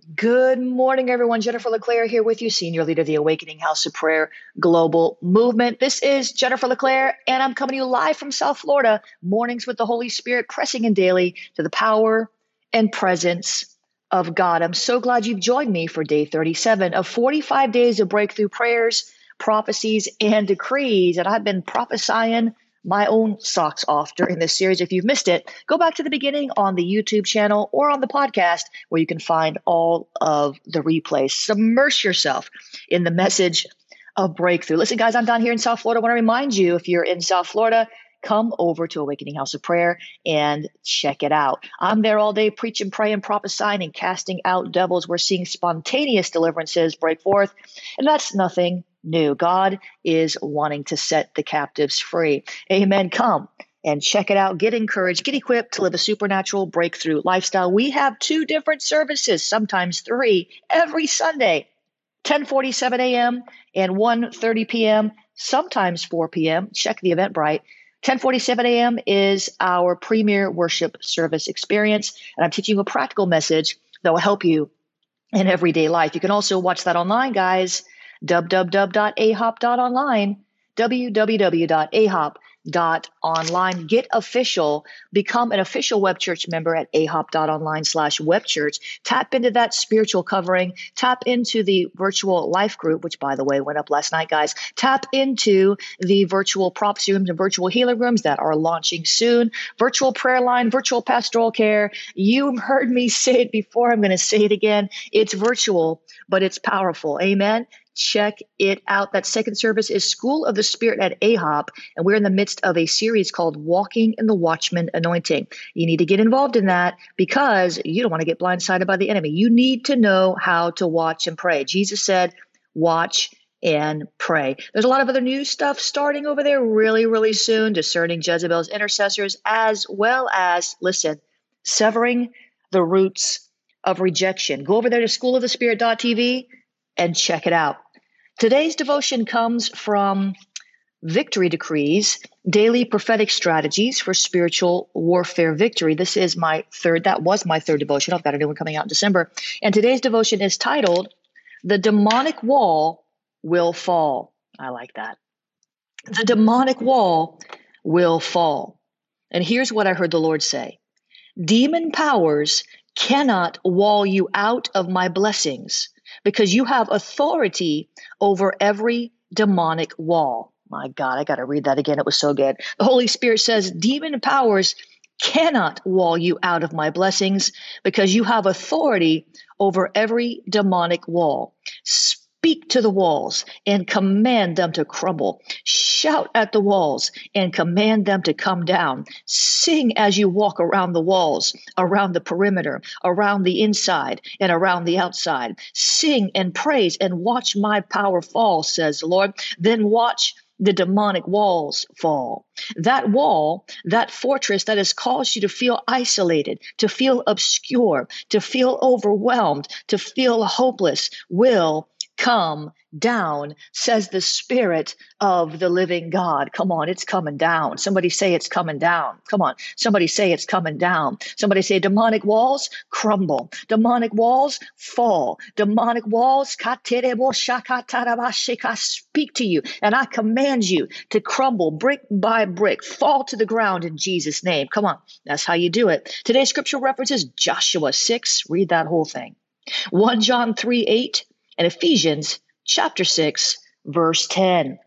Good morning, everyone. Jennifer LeClaire here with you, Senior Leader of the Awakening House of Prayer Global Movement. This is Jennifer LeClaire, and I'm coming to you live from South Florida, mornings with the Holy Spirit, pressing in daily to the power and presence of God. I'm so glad you've joined me for day 37 of 45 days of breakthrough prayers, prophecies, and decrees. And I've been prophesying my own socks off during this series. If you've missed it, go back to the beginning on the YouTube channel or on the podcast where you can find all of the replays. Submerge yourself in the message of breakthrough. Listen, guys, I'm down here in South Florida. I want to remind you if you're in South Florida, come over to Awakening House of Prayer and check it out. I'm there all day preaching, praying, prophesying, and casting out devils. We're seeing spontaneous deliverances break forth, and that's nothing new. God is wanting to set the captives free. Amen. Come and check it out. Get encouraged, get equipped to live a supernatural breakthrough lifestyle. We have two different services, sometimes three, every Sunday. 10:47 a.m. and 1:30 p.m., sometimes 4 p.m. Check the Eventbrite. 10:47 a.m. is our premier worship service experience, and I'm teaching a practical message that will help you in everyday life. You can also watch that online, guys www.ahop.online, www.ahop.online get official. Become an official web church member at ahop.online slash web church. Tap into that spiritual covering. Tap into the virtual life group which by the way went up last night guys. Tap into the virtual props rooms and virtual healing rooms that are launching soon. Virtual prayer line virtual pastoral care. You heard me say it before. I'm going to say it again. It's virtual but it's powerful. Amen check it out. That second service is School of the Spirit at AHOP, and we're in the midst of a series called Walking in the Watchman Anointing. You need to get involved in that because you don't want to get blindsided by the enemy. You need to know how to watch and pray. Jesus said, Watch and pray. There's a lot of other new stuff starting over there really, really soon, discerning Jezebel's intercessors, as well as, listen, severing the roots of rejection. Go over there to schoolofthespirit.tv and check it out. Today's devotion comes from Victory Decrees Daily Prophetic Strategies for Spiritual Warfare Victory. This is my third, that was my third devotion. I've got a new one coming out in December. And today's devotion is titled The Demonic Wall Will Fall. I like that. The demonic wall will fall. And here's what I heard the Lord say Demon powers cannot wall you out of my blessings because you have authority over every demonic wall. My God, I got to read that again. It was so good. The Holy Spirit says, Demon powers cannot wall you out of my blessings because you have authority over every demonic wall. Speak to the walls and command them to crumble. Shout at the walls and command them to come down. Sing as you walk around the walls, around the perimeter, around the inside, and around the outside. Sing and praise and watch my power fall, says the Lord. Then watch the demonic walls fall. That wall, that fortress that has caused you to feel isolated, to feel obscure, to feel overwhelmed, to feel hopeless, will come down, says the Spirit of the living God. Come on, it's coming down. Somebody say it's coming down. Come on, somebody say it's coming down. Somebody say demonic walls crumble, demonic walls fall, demonic walls I speak to you, and I command you to crumble brick by brick, fall to the ground in Jesus' name. Come on, that's how you do it. Today's scripture references Joshua 6. Read that whole thing. 1 John 3 8 and Ephesians chapter 6, verse 10.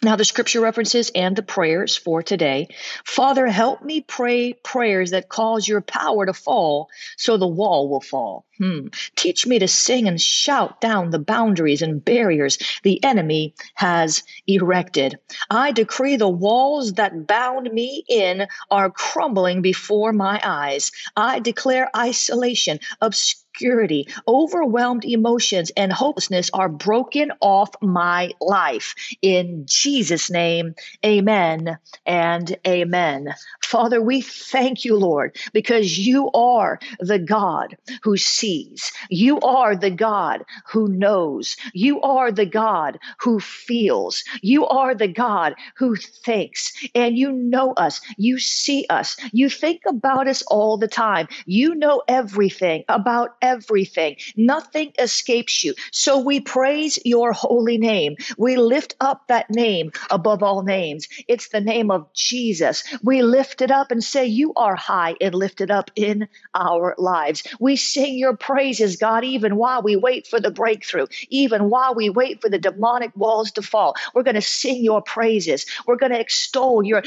Now, the scripture references and the prayers for today. Father, help me pray prayers that cause your power to fall so the wall will fall. Hmm. Teach me to sing and shout down the boundaries and barriers the enemy has erected. I decree the walls that bound me in are crumbling before my eyes. I declare isolation, obscurity, obscurity, overwhelmed emotions, and hopelessness are broken off my life. In Jesus' name, amen and amen. Father, we thank you, Lord, because you are the God who sees. You are the God who knows. You are the God who feels. You are the God who thinks. And you know us. You see us. You think about us all the time. You know everything about everything. Nothing escapes you. So we praise your holy name. We lift up that name above all names. It's the name of Jesus. We lift up and say, You are high and lifted up in our lives. We sing your praises, God, even while we wait for the breakthrough, even while we wait for the demonic walls to fall. We're going to sing your praises. We're going to extol your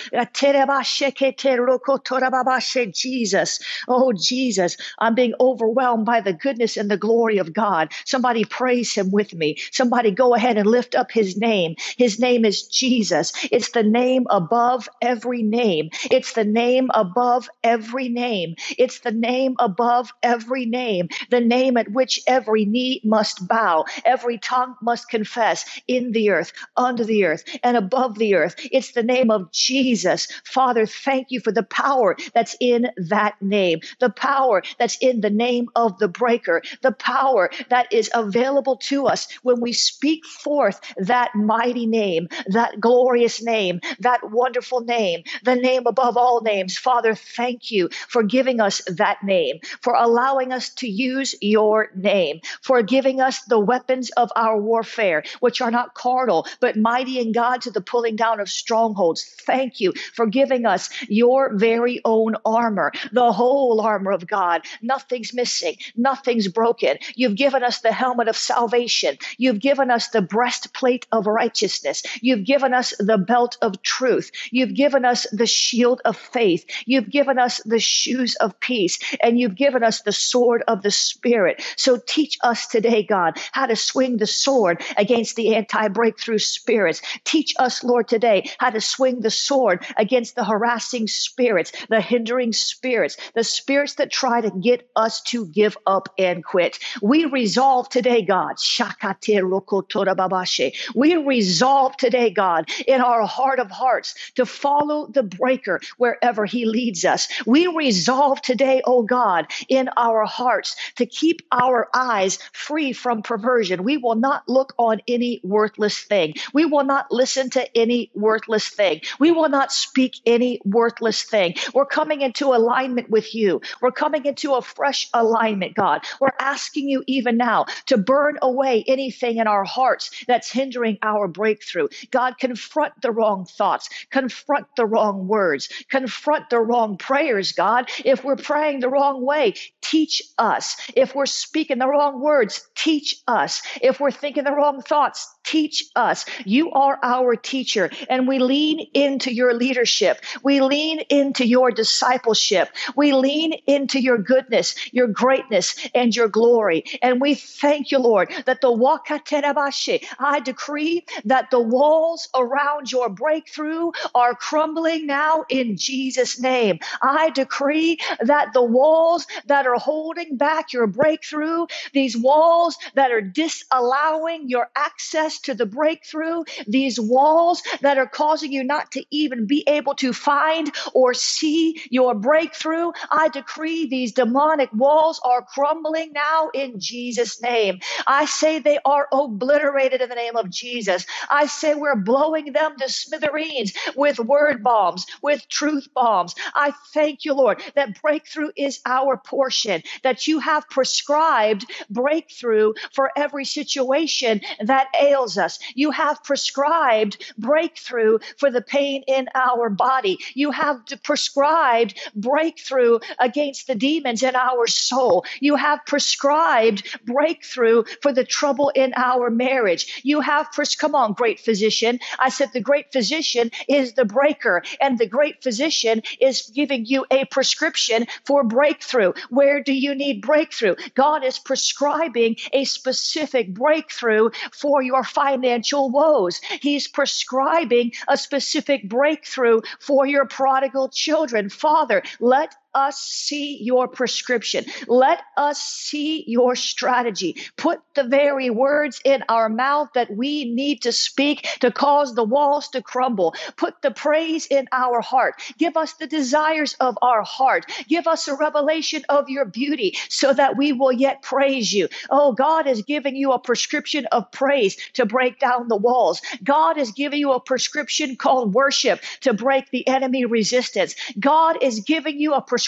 Jesus. Oh, Jesus, I'm being overwhelmed by the goodness and the glory of God. Somebody praise him with me. Somebody go ahead and lift up his name. His name is Jesus. It's the name above every name. It's the name above every name. It's the name above every name. The name at which every knee must bow, every tongue must confess in the earth, under the earth, and above the earth. It's the name of Jesus. Father, thank you for the power that's in that name, the power that's in the name of the breaker, the power that is available to us when we speak forth that mighty name, that glorious name, that wonderful name, the name above all names. Father, thank you for giving us that name, for allowing us to use your name, for giving us the weapons of our warfare, which are not carnal, but mighty in God to the pulling down of strongholds. Thank you for giving us your very own armor, the whole armor of God. Nothing's missing, nothing's broken. You've given us the helmet of salvation, you've given us the breastplate of righteousness, you've given us the belt of truth, you've given us the shield of faith, you've given us the shoes of peace, and you've given us the sword of the Spirit. So teach us today, God, how to swing the sword against the anti breakthrough spirits. Teach us, Lord, today how to swing the sword against the harassing spirits, the hindering spirits, the spirits that try to get us to give up and quit. We resolve today, God. We resolve today, God, in our heart of hearts to follow the breaker wherever he leads us. We resolve today, oh God, in our hearts to keep our eyes free from perversion. We will not look on any worthless thing. We will not listen to any worthless thing. We will not speak any worthless thing. We're coming into alignment with you. We're coming into a fresh alignment, God. We're asking you even now to burn away anything in our hearts that's hindering our breakthrough. God, confront the wrong thoughts, confront the wrong words, confront the wrong prayers, God. If we're praying the wrong way, teach us. If we're speaking the wrong words, teach us. If we're thinking the wrong thoughts, teach us. You are our teacher, and we lean into your leadership. We lean into your discipleship. We lean into your goodness, your greatness, and your glory. And we thank you, Lord, that the wakaterabashe, I decree that the walls around your breakthrough are crumbling now in Jesus' name. I decree that the walls that are holding back your breakthrough, these walls that are disallowing your access to the breakthrough, these walls that are causing you not to even be able to find or see your breakthrough. I decree these demonic walls are crumbling now in Jesus' name. I say they are obliterated in the name of Jesus. I say we're blowing them to smithereens with word bombs, with truth bombs. I thank you, Lord, that breakthrough is our portion, that you have prescribed breakthrough for every situation that ails us. You have prescribed breakthrough for the pain in our body. You have prescribed breakthrough against the demons in our soul. You have prescribed breakthrough for the trouble in our marriage. You have, pres- come on, great physician. I said the great physician is the breaker, and the great physician is giving you a prescription for breakthrough. Where do you need breakthrough? God is prescribing a specific breakthrough for your financial woes. He's prescribing a specific breakthrough for your prodigal children. Father, let us see your prescription. Let us see your strategy. Put the very words in our mouth that we need to speak to cause the walls to crumble. Put the praise in our heart. Give us the desires of our heart. Give us a revelation of your beauty so that we will yet praise you. Oh, God is giving you a prescription of praise to break down the walls. God is giving you a prescription called worship to break the enemy resistance. God is giving you a prescription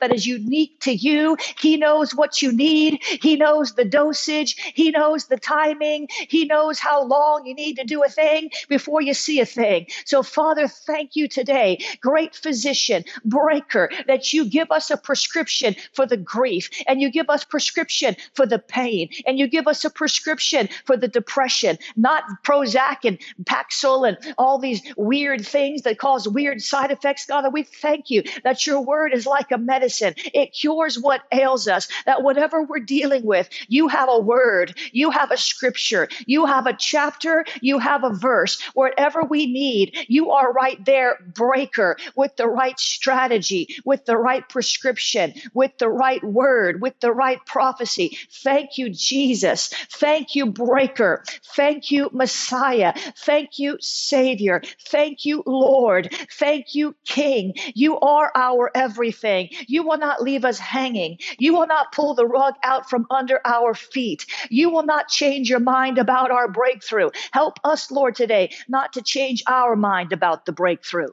that is unique to you. He knows what you need. He knows the dosage. He knows the timing. He knows how long you need to do a thing before you see a thing. So, Father, thank you today, great physician, breaker, that you give us a prescription for the grief and you give us prescription for the pain and you give us a prescription for the depression, not Prozac and Paxil and all these weird things that cause weird side effects. God, we thank you that your word is like a medicine. It cures what ails us, that whatever we're dealing with, you have a word, you have a scripture, you have a chapter, you have a verse. Whatever we need, you are right there, breaker, with the right strategy, with the right prescription, with the right word, with the right prophecy. Thank you, Jesus. Thank you, breaker. Thank you, Messiah. Thank you, Savior. Thank you, Lord. Thank you, King. You are our everything. You will not leave us hanging. You will not pull the rug out from under our feet. You will not change your mind about our breakthrough. Help us, Lord, today not to change our mind about the breakthrough.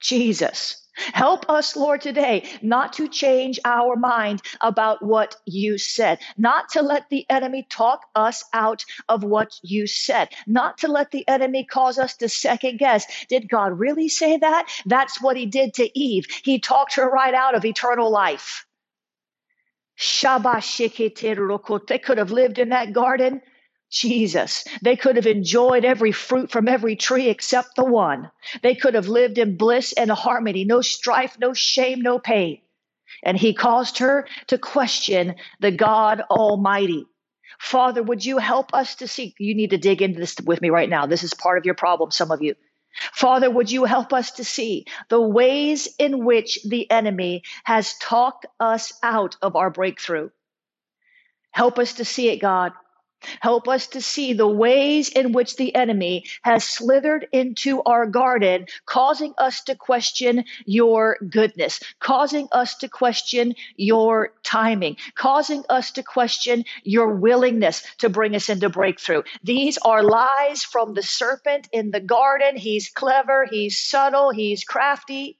Jesus. Help us, Lord, today not to change our mind about what you said, not to let the enemy talk us out of what you said, not to let the enemy cause us to second guess. Did God really say that? That's what he did to Eve. He talked her right out of eternal life. They could have lived in that garden Jesus. They could have enjoyed every fruit from every tree except the one. They could have lived in bliss and harmony, no strife, no shame, no pain. And he caused her to question the God Almighty. Father, would you help us to see? You need to dig into this with me right now. This is part of your problem, some of you. Father, would you help us to see the ways in which the enemy has talked us out of our breakthrough? Help us to see it, God. Help us to see the ways in which the enemy has slithered into our garden, causing us to question your goodness, causing us to question your timing, causing us to question your willingness to bring us into breakthrough. These are lies from the serpent in the garden. He's clever, he's subtle, he's crafty.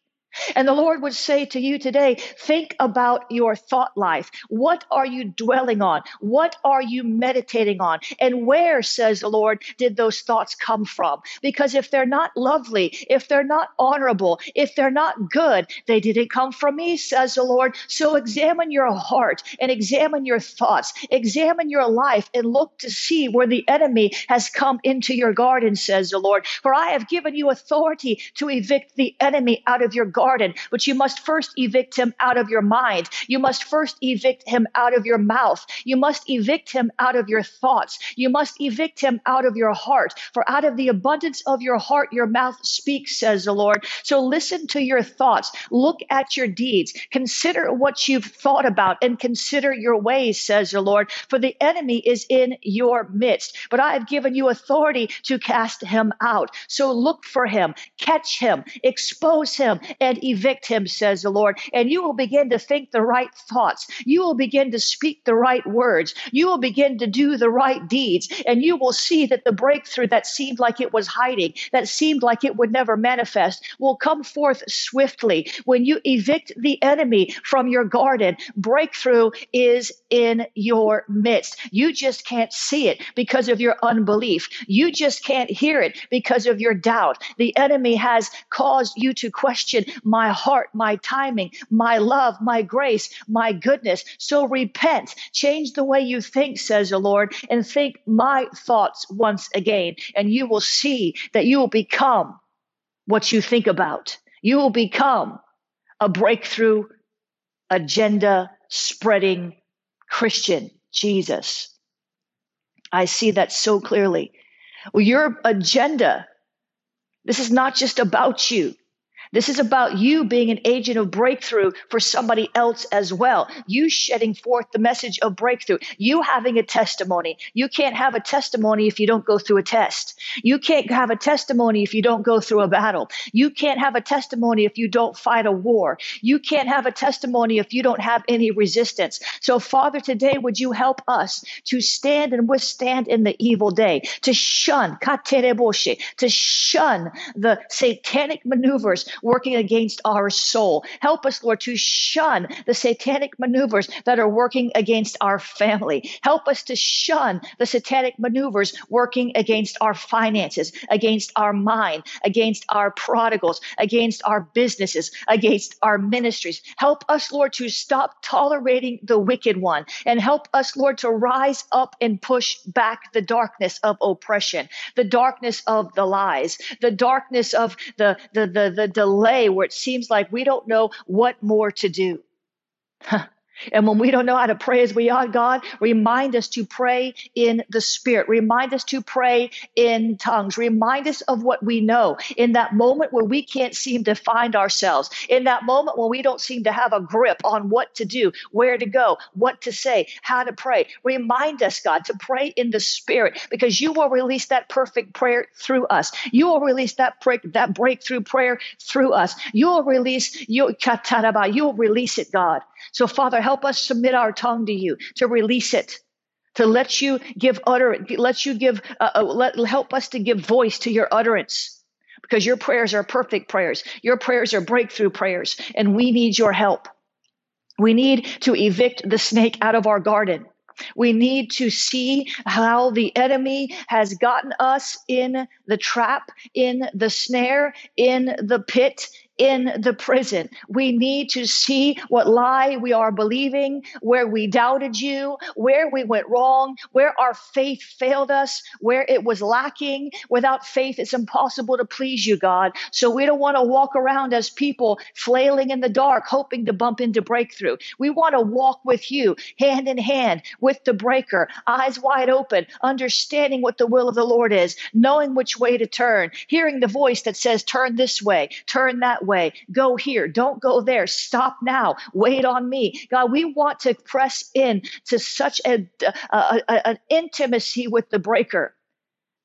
And the Lord would say to you today, think about your thought life. What are you dwelling on? What are you meditating on? And where, says the Lord, did those thoughts come from? Because if they're not lovely, if they're not honorable, if they're not good, they didn't come from me, says the Lord. So examine your heart and examine your thoughts, examine your life and look to see where the enemy has come into your garden, says the Lord. For I have given you authority to evict the enemy out of your garden garden, but you must first evict him out of your mind. You must first evict him out of your mouth. You must evict him out of your thoughts. You must evict him out of your heart. For out of the abundance of your heart, your mouth speaks, says the Lord. So listen to your thoughts. Look at your deeds. Consider what you've thought about and consider your ways, says the Lord. For the enemy is in your midst. But I have given you authority to cast him out. So look for him, catch him, expose him, and evict him, says the Lord. And you will begin to think the right thoughts. You will begin to speak the right words. You will begin to do the right deeds. And you will see that the breakthrough that seemed like it was hiding, that seemed like it would never manifest, will come forth swiftly. When you evict the enemy from your garden, breakthrough is in your midst. You just can't see it because of your unbelief. You just can't hear it because of your doubt. The enemy has caused you to question my heart, my timing, my love, my grace, my goodness. So repent, change the way you think, says the Lord, and think my thoughts once again. And you will see that you will become what you think about. You will become a breakthrough agenda spreading Christian, Jesus. I see that so clearly. Well, your agenda, this is not just about you. This is about you being an agent of breakthrough for somebody else as well. You shedding forth the message of breakthrough. You having a testimony. You can't have a testimony if you don't go through a test. You can't have a testimony if you don't go through a battle. You can't have a testimony if you don't fight a war. You can't have a testimony if you don't have any resistance. So, Father, today, would you help us to stand and withstand in the evil day, to shun, to shun the satanic maneuvers working against our soul. Help us, Lord, to shun the satanic maneuvers that are working against our family. Help us to shun the satanic maneuvers working against our finances, against our mind, against our prodigals, against our businesses, against our ministries. Help us, Lord, to stop tolerating the wicked one and help us, Lord, to rise up and push back the darkness of oppression, the darkness of the lies, the darkness of the, the, the, the delay where it seems like we don't know what more to do. And when we don't know how to pray as we ought, God, remind us to pray in the Spirit. Remind us to pray in tongues. Remind us of what we know in that moment where we can't seem to find ourselves, in that moment when we don't seem to have a grip on what to do, where to go, what to say, how to pray. Remind us, God, to pray in the Spirit because you will release that perfect prayer through us. You will release that break, that breakthrough prayer through us. You will release you, you will release it, God. So, Father, help us submit our tongue to you, to release it, to let you give utter, let you give, uh, uh, let help us to give voice to your utterance. Because your prayers are perfect prayers. Your prayers are breakthrough prayers, and we need your help. We need to evict the snake out of our garden. We need to see how the enemy has gotten us in the trap, in the snare, in the pit, in the prison. We need to see what lie we are believing, where we doubted you, where we went wrong, where our faith failed us, where it was lacking. Without faith, it's impossible to please you, God. So we don't want to walk around as people flailing in the dark, hoping to bump into breakthrough. We want to walk with you hand in hand with the breaker, eyes wide open, understanding what the will of the Lord is, knowing which way to turn, hearing the voice that says, turn this way, turn that way way. Go here. Don't go there. Stop now. Wait on me. God, we want to press in to such a, a, a, an intimacy with the breaker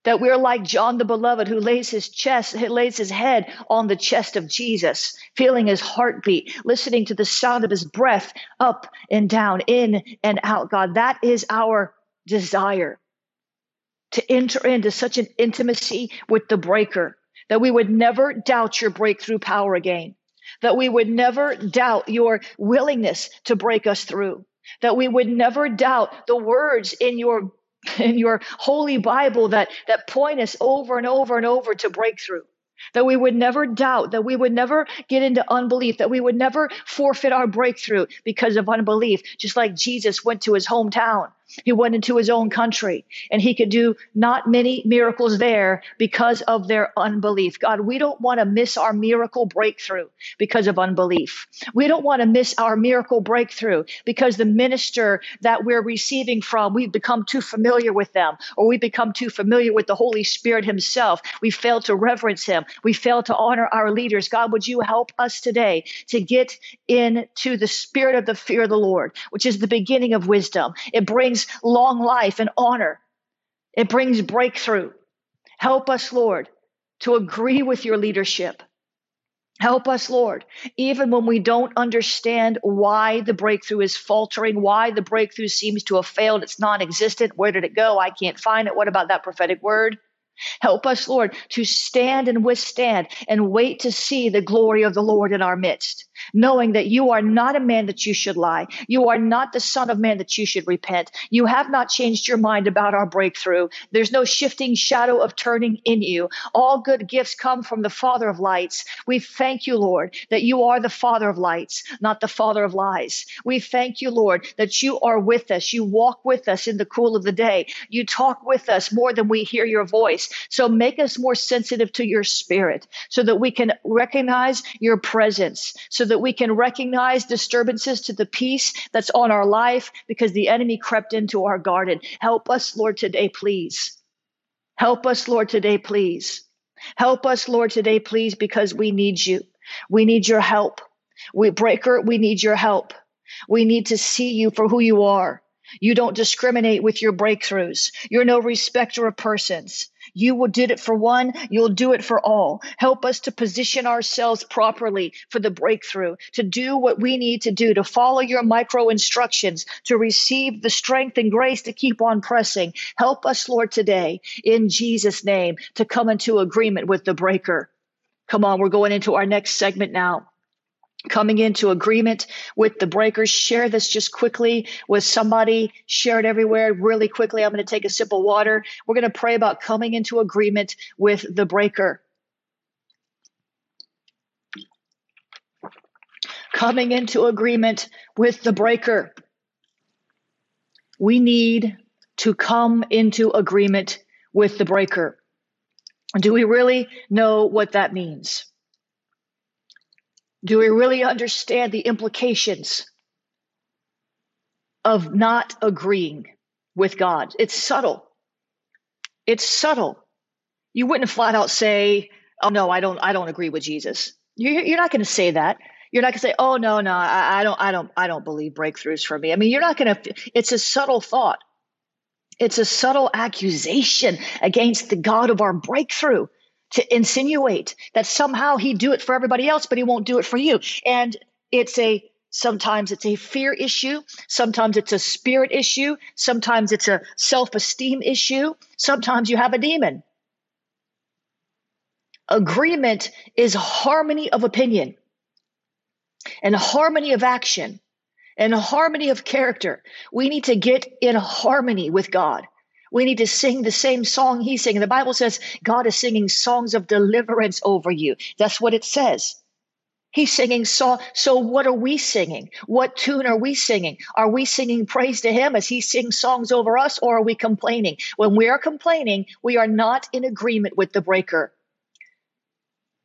that we're like John the Beloved who lays his chest, lays his head on the chest of Jesus, feeling his heartbeat, listening to the sound of his breath up and down, in and out. God, that is our desire to enter into such an intimacy with the breaker that we would never doubt your breakthrough power again, that we would never doubt your willingness to break us through, that we would never doubt the words in your in your holy bible that that point us over and over and over to breakthrough that we would never doubt, that we would never get into unbelief, that we would never forfeit our breakthrough because of unbelief, just like Jesus went to his hometown he went into his own country and he could do not many miracles there because of their unbelief. God, we don't want to miss our miracle breakthrough because of unbelief. We don't want to miss our miracle breakthrough because the minister that we're receiving from, we've become too familiar with them or we become too familiar with the Holy Spirit himself. We fail to reverence him. We fail to honor our leaders. God, would you help us today to get into the spirit of the fear of the Lord, which is the beginning of wisdom. It brings long life and honor. It brings breakthrough. Help us, Lord, to agree with your leadership. Help us, Lord, even when we don't understand why the breakthrough is faltering, why the breakthrough seems to have failed, it's non existent. Where did it go? I can't find it. What about that prophetic word? Help us, Lord, to stand and withstand and wait to see the glory of the Lord in our midst knowing that you are not a man that you should lie. You are not the son of man that you should repent. You have not changed your mind about our breakthrough. There's no shifting shadow of turning in you. All good gifts come from the Father of lights. We thank you, Lord, that you are the Father of lights, not the Father of lies. We thank you, Lord, that you are with us. You walk with us in the cool of the day. You talk with us more than we hear your voice. So make us more sensitive to your spirit so that we can recognize your presence, so that we can recognize disturbances to the peace that's on our life because the enemy crept into our garden. Help us, Lord, today, please. Help us, Lord, today, please. Help us, Lord, today, please, because we need you. We need your help. We breaker, we need your help. We need to see you for who you are. You don't discriminate with your breakthroughs. You're no respecter of persons. You did it for one, you'll do it for all. Help us to position ourselves properly for the breakthrough, to do what we need to do, to follow your micro instructions, to receive the strength and grace to keep on pressing. Help us, Lord, today, in Jesus' name, to come into agreement with the breaker. Come on, we're going into our next segment now coming into agreement with the breakers. Share this just quickly with somebody. Share it everywhere really quickly. I'm going to take a sip of water. We're going to pray about coming into agreement with the breaker. Coming into agreement with the breaker. We need to come into agreement with the breaker. Do we really know what that means? Do we really understand the implications of not agreeing with God? It's subtle. It's subtle. You wouldn't flat out say, "Oh no, I don't. I don't agree with Jesus." You're not going to say that. You're not going to say, "Oh no, no, I, don't. I don't. I don't believe breakthroughs for me." I mean, you're not going to. It's a subtle thought. It's a subtle accusation against the God of our breakthrough to insinuate that somehow he'd do it for everybody else, but he won't do it for you. And it's a sometimes it's a fear issue, sometimes it's a spirit issue, sometimes it's a self esteem issue, sometimes you have a demon. Agreement is harmony of opinion and harmony of action and harmony of character. We need to get in harmony with God. We need to sing the same song he's singing. The Bible says God is singing songs of deliverance over you. That's what it says. He's singing song. So what are we singing? What tune are we singing? Are we singing praise to him as he sings songs over us or are we complaining? When we are complaining, we are not in agreement with the breaker.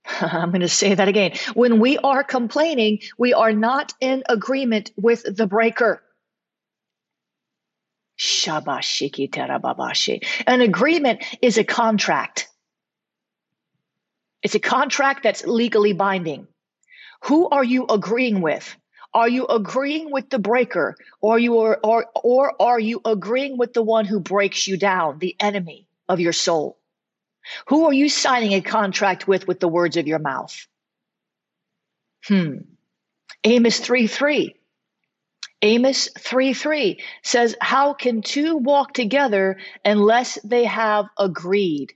I'm going to say that again. When we are complaining, we are not in agreement with the breaker. An agreement is a contract. It's a contract that's legally binding. Who are you agreeing with? Are you agreeing with the breaker or you are, or, or are you agreeing with the one who breaks you down, the enemy of your soul? Who are you signing a contract with with the words of your mouth? Hmm. Amos 3 3. Amos 3 3 says, How can two walk together unless they have agreed?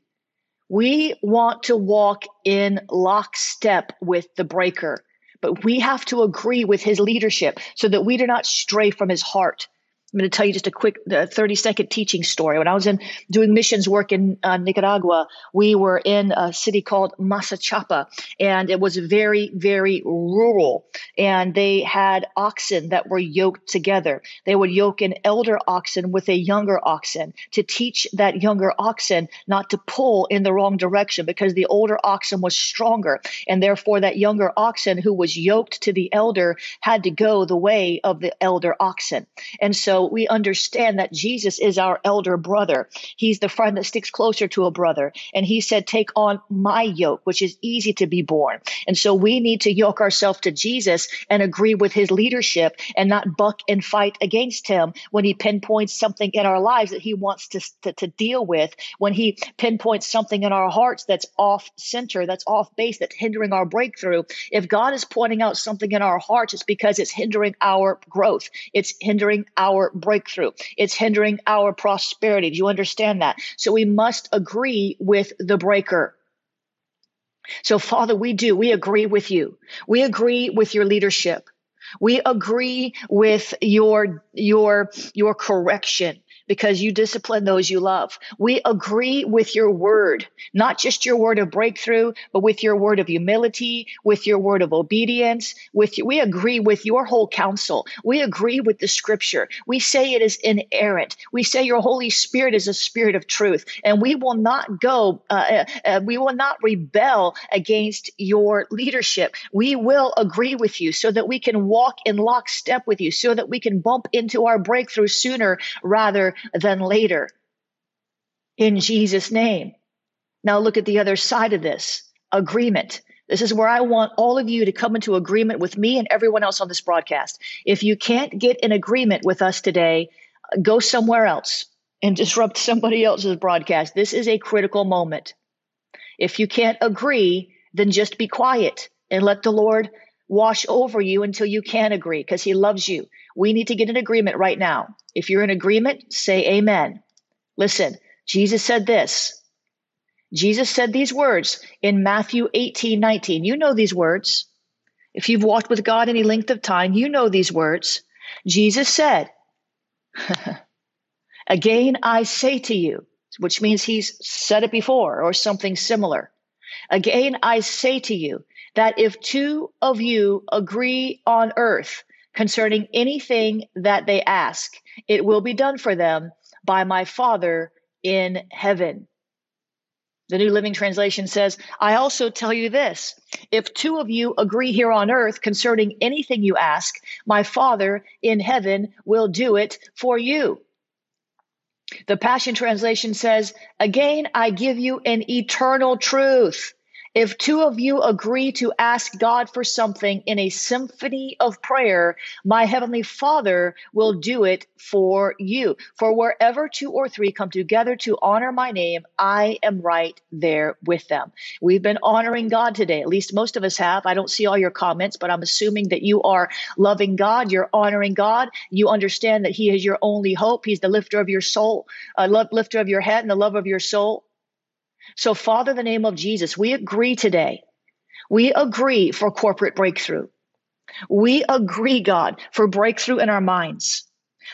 We want to walk in lockstep with the breaker, but we have to agree with his leadership so that we do not stray from his heart. I'm going to tell you just a quick uh, 30 second teaching story. When I was in doing missions work in uh, Nicaragua, we were in a city called Masachapa, and it was very, very rural. And they had oxen that were yoked together. They would yoke an elder oxen with a younger oxen to teach that younger oxen not to pull in the wrong direction because the older oxen was stronger. And therefore, that younger oxen who was yoked to the elder had to go the way of the elder oxen. And so we understand that Jesus is our elder brother. He's the friend that sticks closer to a brother. And he said, Take on my yoke, which is easy to be borne. And so we need to yoke ourselves to Jesus and agree with his leadership and not buck and fight against him when he pinpoints something in our lives that he wants to, to, to deal with, when he pinpoints something in our hearts that's off center, that's off base, that's hindering our breakthrough. If God is pointing out something in our hearts, it's because it's hindering our growth, it's hindering our breakthrough. It's hindering our prosperity. Do you understand that? So we must agree with the breaker. So, Father, we do. We agree with you. We agree with your leadership. We agree with your your your correction because you discipline those you love. We agree with your word, not just your word of breakthrough, but with your word of humility, with your word of obedience, with we agree with your whole counsel. We agree with the scripture. We say it is inerrant. We say your Holy Spirit is a spirit of truth, and we will not go, uh, uh, uh we will not rebel against your leadership. We will agree with you so that we can walk in lockstep with you, so that we can bump into our breakthrough sooner rather than later. In Jesus' name. Now look at the other side of this agreement. This is where I want all of you to come into agreement with me and everyone else on this broadcast. If you can't get in agreement with us today, go somewhere else and disrupt somebody else's broadcast. This is a critical moment. If you can't agree, then just be quiet and let the Lord wash over you until you can agree because he loves you. We need to get an agreement right now. If you're in agreement, say amen. Listen, Jesus said this. Jesus said these words in Matthew 18, 19. You know these words. If you've walked with God any length of time, you know these words. Jesus said, Again, I say to you, which means he's said it before or something similar. Again, I say to you that if two of you agree on earth concerning anything that they ask, it will be done for them by my Father in heaven. The New Living Translation says, I also tell you this if two of you agree here on earth concerning anything you ask, my Father in heaven will do it for you. The Passion Translation says, Again, I give you an eternal truth. If two of you agree to ask God for something in a symphony of prayer, my heavenly Father will do it for you. For wherever two or three come together to honor my name, I am right there with them. We've been honoring God today. At least most of us have. I don't see all your comments, but I'm assuming that you are loving God. You're honoring God. You understand that He is your only hope. He's the lifter of your soul, uh, lifter of your head and the love of your soul. So, Father, in the name of Jesus, we agree today. We agree for corporate breakthrough. We agree, God, for breakthrough in our minds.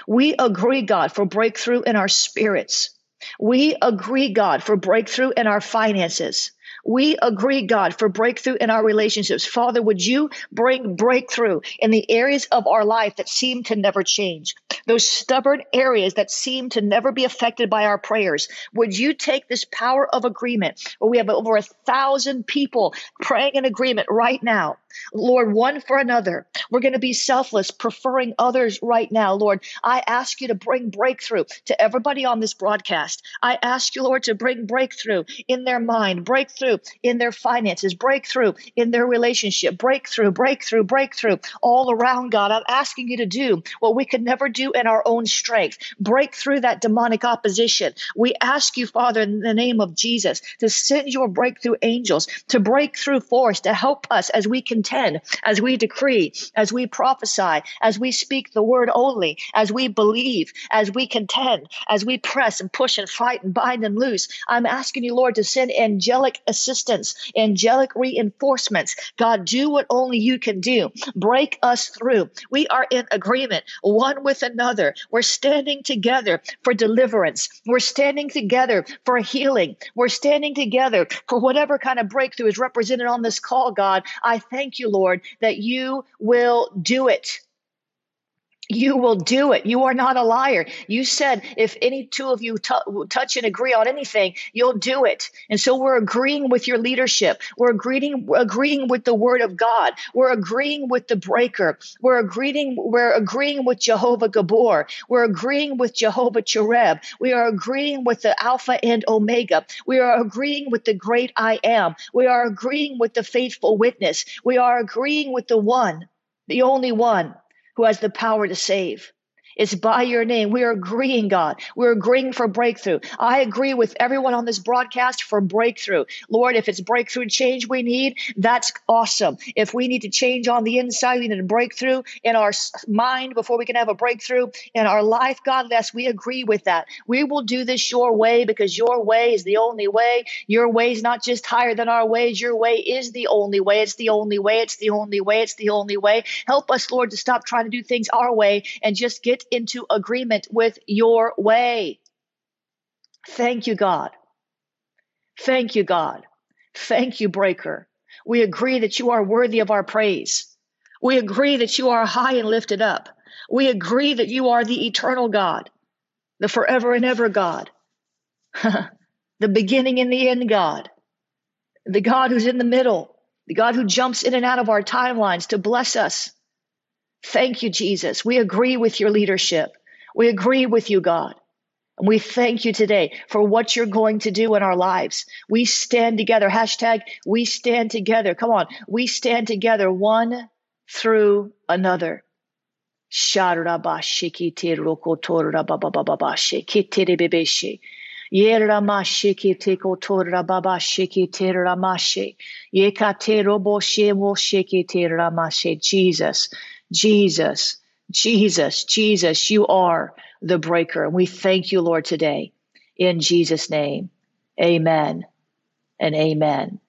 We agree, God, for breakthrough in our spirits. We agree, God, for breakthrough in our finances. We agree, God, for breakthrough in our relationships. Father, would you bring breakthrough in the areas of our life that seem to never change? Those stubborn areas that seem to never be affected by our prayers. Would you take this power of agreement where we have over a thousand people praying in agreement right now? Lord, one for another. We're going to be selfless, preferring others right now. Lord, I ask you to bring breakthrough to everybody on this broadcast. I ask you, Lord, to bring breakthrough in their mind, breakthrough in their finances, breakthrough in their relationship, breakthrough, breakthrough, breakthrough all around, God. I'm asking you to do what we could never do in our own strength. Break through that demonic opposition. We ask you, Father, in the name of Jesus, to send your breakthrough angels to break through for us, to help us as we can contend, as we decree, as we prophesy, as we speak the word only, as we believe, as we contend, as we press and push and fight and bind and loose. I'm asking you, Lord, to send angelic assistance, angelic reinforcements. God, do what only you can do. Break us through. We are in agreement one with another. We're standing together for deliverance. We're standing together for healing. We're standing together for whatever kind of breakthrough is represented on this call, God. I thank you, Lord, that you will do it you will do it. You are not a liar. You said if any two of you t- touch and agree on anything, you'll do it. And so we're agreeing with your leadership. We're agreeing agreeing with the word of God. We're agreeing with the breaker. We're agreeing we're agreeing with Jehovah Gibbor. We're agreeing with Jehovah Chereb. We are agreeing with the Alpha and Omega. We are agreeing with the great I am. We are agreeing with the faithful witness. We are agreeing with the one, the only one who has the power to save. It's by your name. We're agreeing, God. We're agreeing for breakthrough. I agree with everyone on this broadcast for breakthrough. Lord, if it's breakthrough change we need, that's awesome. If we need to change on the inside, we need a breakthrough in our mind before we can have a breakthrough in our life, God, yes, we agree with that. We will do this your way because your way is the only way. Your way is not just higher than our ways. Your way is the only way. It's the only way. It's the only way. It's the only way. Help us, Lord, to stop trying to do things our way and just get into agreement with your way. Thank you, God. Thank you, God. Thank you, Breaker. We agree that you are worthy of our praise. We agree that you are high and lifted up. We agree that you are the eternal God, the forever and ever God, the beginning and the end God, the God who's in the middle, the God who jumps in and out of our timelines to bless us, Thank you, Jesus. We agree with your leadership. We agree with you, God. And we thank you today for what you're going to do in our lives. We stand together. Hashtag we stand together. Come on. We stand together one through another. Yeramashi kite kotora baba shiki ramashi. Yekate robo shemo shiki ramashi. Jesus, Jesus, Jesus, Jesus, you are the breaker. And we thank you, Lord, today. In Jesus' name. Amen and amen.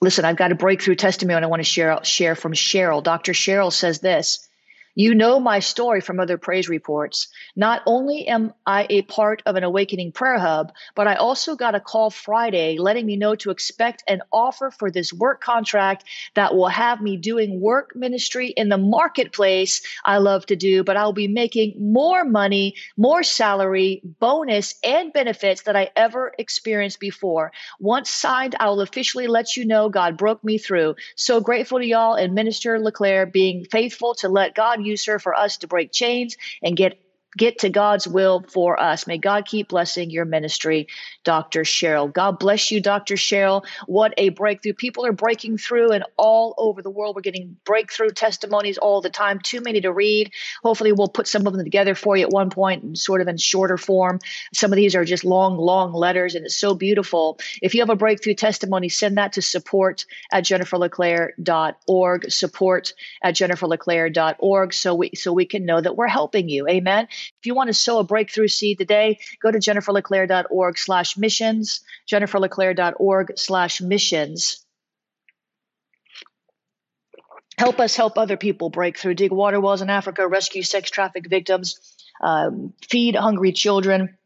Listen, I've got a breakthrough testimony I want to share, share from Cheryl. Dr. Cheryl says this you know my story from other praise reports. Not only am I a part of an awakening prayer hub, but I also got a call Friday letting me know to expect an offer for this work contract that will have me doing work ministry in the marketplace I love to do, but I'll be making more money, more salary, bonus, and benefits that I ever experienced before. Once signed, I will officially let you know God broke me through. So grateful to y'all and Minister LeClaire being faithful to let God use her for us to break chains and get get to God's will for us. May God keep blessing your ministry, Dr. Cheryl. God bless you, Dr. Cheryl. What a breakthrough. People are breaking through and all over the world. We're getting breakthrough testimonies all the time. Too many to read. Hopefully, we'll put some of them together for you at one point sort of in shorter form. Some of these are just long, long letters, and it's so beautiful. If you have a breakthrough testimony, send that to support at jenniferleclaire.org. Support at jenniferleclaire.org so we so we can know that we're helping you. Amen. If you want to sow a breakthrough seed today, go to jenniferleclaire.org slash missions, jenniferleclaire.org slash missions. Help us help other people break through, dig water wells in Africa, rescue sex traffic victims, um, feed hungry children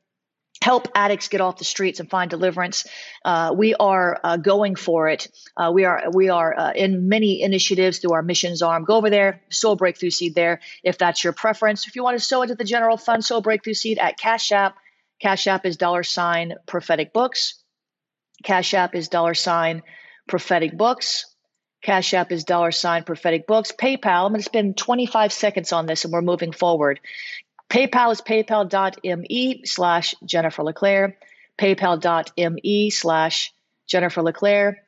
help addicts get off the streets and find deliverance. Uh, we are uh, going for it. Uh, we are we are uh, in many initiatives through our missions arm. Go over there, sow breakthrough seed there if that's your preference. If you want to sow into the general fund, sow breakthrough seed at Cash App. Cash App is dollar sign prophetic books. Cash App is dollar sign prophetic books. Cash App is dollar sign prophetic books. PayPal, I'm going to spend 25 seconds on this and we're moving forward. PayPal is paypal.me slash Jennifer LeClaire. PayPal.me slash Jennifer LeClaire.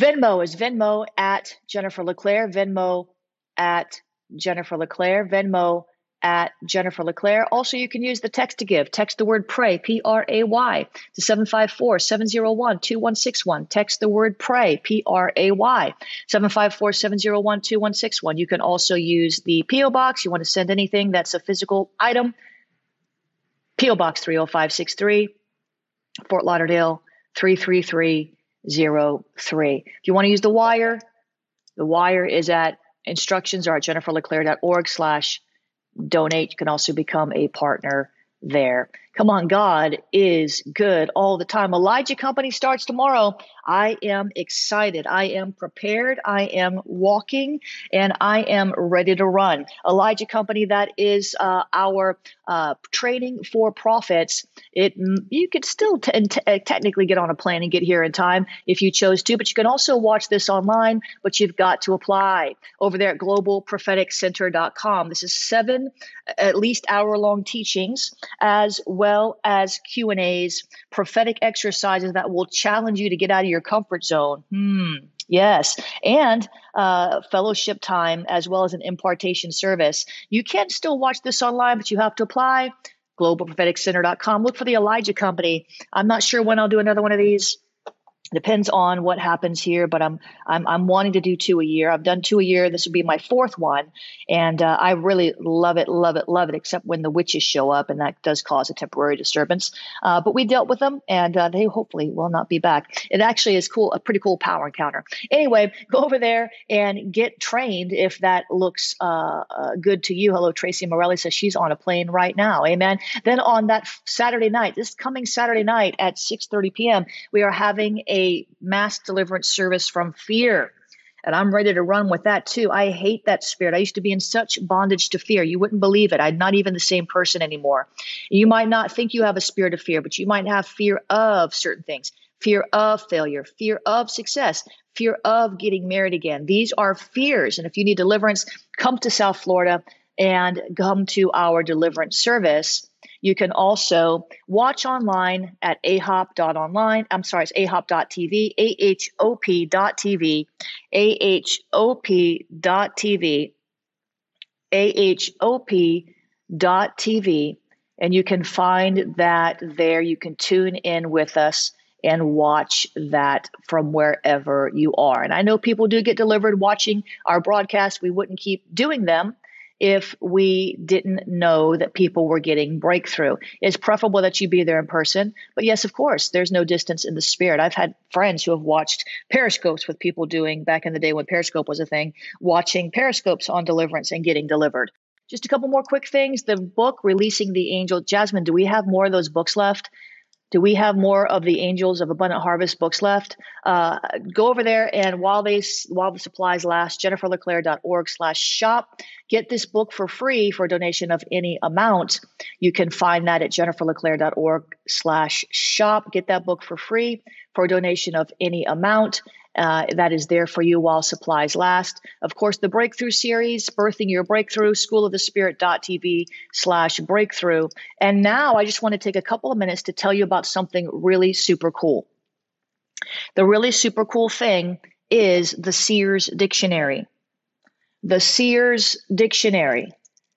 Venmo is Venmo at Jennifer LeClaire. Venmo at Jennifer LeClaire. Venmo at Jennifer LeClaire. Also, you can use the text to give. Text the word pray, P R A Y, to 754 701 2161. Text the word pray, P R A Y, 754 701 2161. You can also use the P.O. Box. You want to send anything that's a physical item. P.O. Box 30563, Fort Lauderdale 33303. If you want to use the wire, the wire is at instructions are at jenniferleclaire.org slash donate. You can also become a partner there. Come on, God is good all the time. Elijah Company starts tomorrow. I am excited. I am prepared. I am walking and I am ready to run. Elijah Company, that is uh, our uh, training for prophets. It you could still t- t- uh, technically get on a plane and get here in time if you chose to, but you can also watch this online. But you've got to apply over there at globalpropheticcenter.com. This is seven at least hour long teachings as well as Q and A's, prophetic exercises that will challenge you to get out of your comfort zone. Hmm. Yes, and uh, fellowship time as well as an impartation service. You can still watch this online, but you have to apply. GlobalPropheticCenter.com. Look for the Elijah Company. I'm not sure when I'll do another one of these depends on what happens here but I'm, I'm i'm wanting to do two a year. I've done two a year. This would be my fourth one. And uh, i really love it love it love it except when the witches show up and that does cause a temporary disturbance. Uh, but we dealt with them and uh, they hopefully will not be back. It actually is cool a pretty cool power encounter. Anyway go over there and get trained if that looks uh, uh, good to you. Hello tracy morelli says she's on a plane right now. Amen. Then on that saturday night this coming saturday night at 6 30 p.m we are having a mass deliverance service from fear. And I'm ready to run with that too. I hate that spirit. I used to be in such bondage to fear. You wouldn't believe it. I'm not even the same person anymore. You might not think you have a spirit of fear, but you might have fear of certain things fear of failure, fear of success, fear of getting married again. These are fears. And if you need deliverance, come to South Florida and come to our deliverance service You can also watch online at ahop.online. I'm sorry, it's ahop.tv, A-H-O-P.tv, A-H-O-P.tv, A-H-O-P.tv. And you can find that there. You can tune in with us and watch that from wherever you are. And I know people do get delivered watching our broadcast. We wouldn't keep doing them if we didn't know that people were getting breakthrough. It's preferable that you be there in person. But yes, of course, there's no distance in the spirit. I've had friends who have watched periscopes with people doing back in the day when Periscope was a thing, watching periscopes on deliverance and getting delivered. Just a couple more quick things. The book, Releasing the Angel. Jasmine, do we have more of those books left? Do we have more of the Angels of Abundant Harvest books left? Uh, go over there and while they while the supplies last, jenniferleclaire.org slash shop. Get this book for free for a donation of any amount. You can find that at jenniferleclaire.org slash shop. Get that book for free for a donation of any amount. Uh, that is there for you while supplies last. Of course, the Breakthrough series, Birthing Your Breakthrough, School of the Spirit.tv slash breakthrough. And now I just want to take a couple of minutes to tell you about something really super cool. The really super cool thing is the Seers Dictionary. The Seers Dictionary.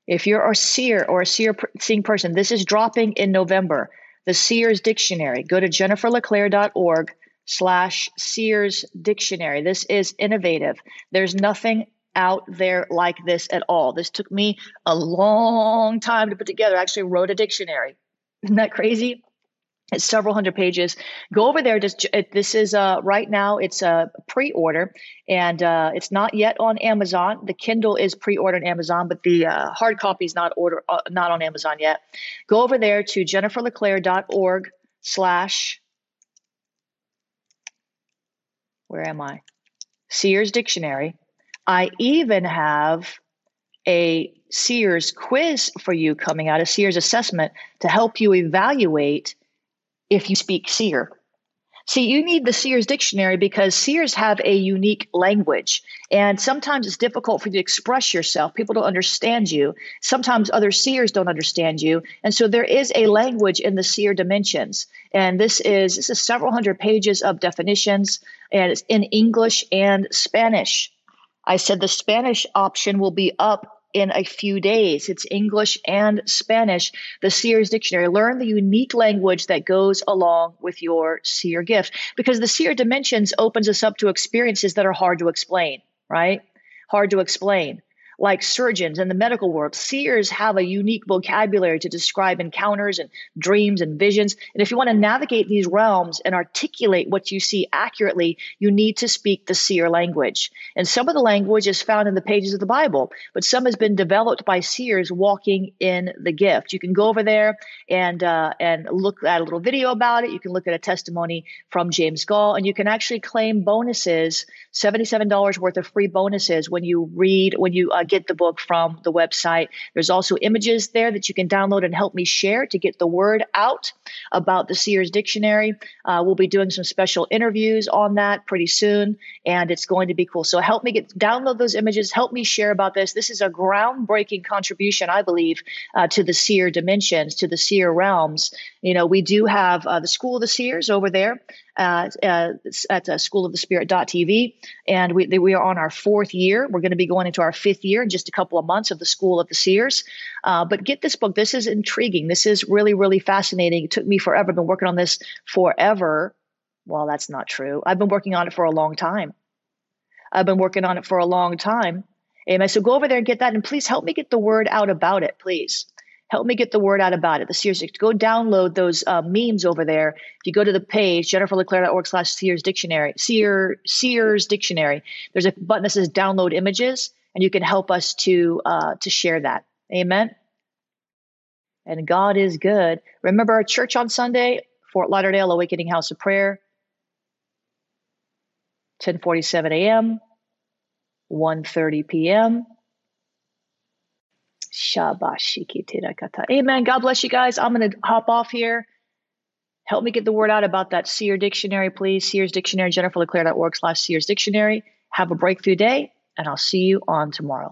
If you're a seer or a seer seeing person, this is dropping in November. The Seers Dictionary. Go to jenniferleclaire.org slash Seers Dictionary. This is innovative. There's nothing out there like this at all. This took me a long time to put together. I actually wrote a dictionary. Isn't that crazy? It's several hundred pages. Go over there. Just this is uh, right now. It's a pre-order, and uh, it's not yet on Amazon. The Kindle is pre-ordered on Amazon, but the uh, hard copy is not order uh, not on Amazon yet. Go over there to jenniferleclaire.org slash where am I? Seers Dictionary. I even have a Seers quiz for you coming out, a Seers assessment to help you evaluate if you speak Seer. See, you need the Seers dictionary because Seers have a unique language. And sometimes it's difficult for you to express yourself. People don't understand you. Sometimes other Seers don't understand you. And so there is a language in the Seer dimensions. And this is this is several hundred pages of definitions, and it's in English and Spanish. I said the Spanish option will be up in a few days. It's English and Spanish, the Seer's Dictionary. Learn the unique language that goes along with your seer gift because the seer dimensions opens us up to experiences that are hard to explain, right? Hard to explain like surgeons in the medical world, seers have a unique vocabulary to describe encounters and dreams and visions. And if you want to navigate these realms and articulate what you see accurately, you need to speak the seer language. And some of the language is found in the pages of the Bible, but some has been developed by seers walking in the gift. You can go over there and uh, and look at a little video about it. You can look at a testimony from James Goll, and you can actually claim bonuses, seventy-seven dollars worth of free bonuses when you read when you uh, get the book from the website. There's also images there that you can download and help me share to get the word out about the Seers Dictionary. Uh, we'll be doing some special interviews on that pretty soon, and it's going to be cool. So help me get download those images. Help me share about this. This is a groundbreaking contribution, I believe, uh, to the seer dimensions, to the seer realms. You know, we do have uh, the School of the Seers over there uh, uh, at uh, School of the Spirit.tv, and we we are on our fourth year. We're going to be going into our fifth year in just a couple of months of the School of the Seers. Uh, but get this book. This is intriguing. This is really really fascinating. It took me forever. I've been working on this forever. Well, that's not true. I've been working on it for a long time. I've been working on it for a long time. Amen. So go over there and get that, and please help me get the word out about it, please help me get the word out about it. The Seers, go download those uh, memes over there. If you go to the page, jenniferleclaire.org slash Seers Dictionary, Seer, Seers Dictionary, there's a button that says download images, and you can help us to, uh, to share that. Amen. And God is good. Remember our church on Sunday, Fort Lauderdale Awakening House of Prayer, 1047 a.m., 1.30 p.m., Amen. God bless you guys. I'm going to hop off here. Help me get the word out about that Seer Dictionary, please. Seers Dictionary, jenniferleclaire.org slash Seers Dictionary. Have a breakthrough day, and I'll see you on tomorrow.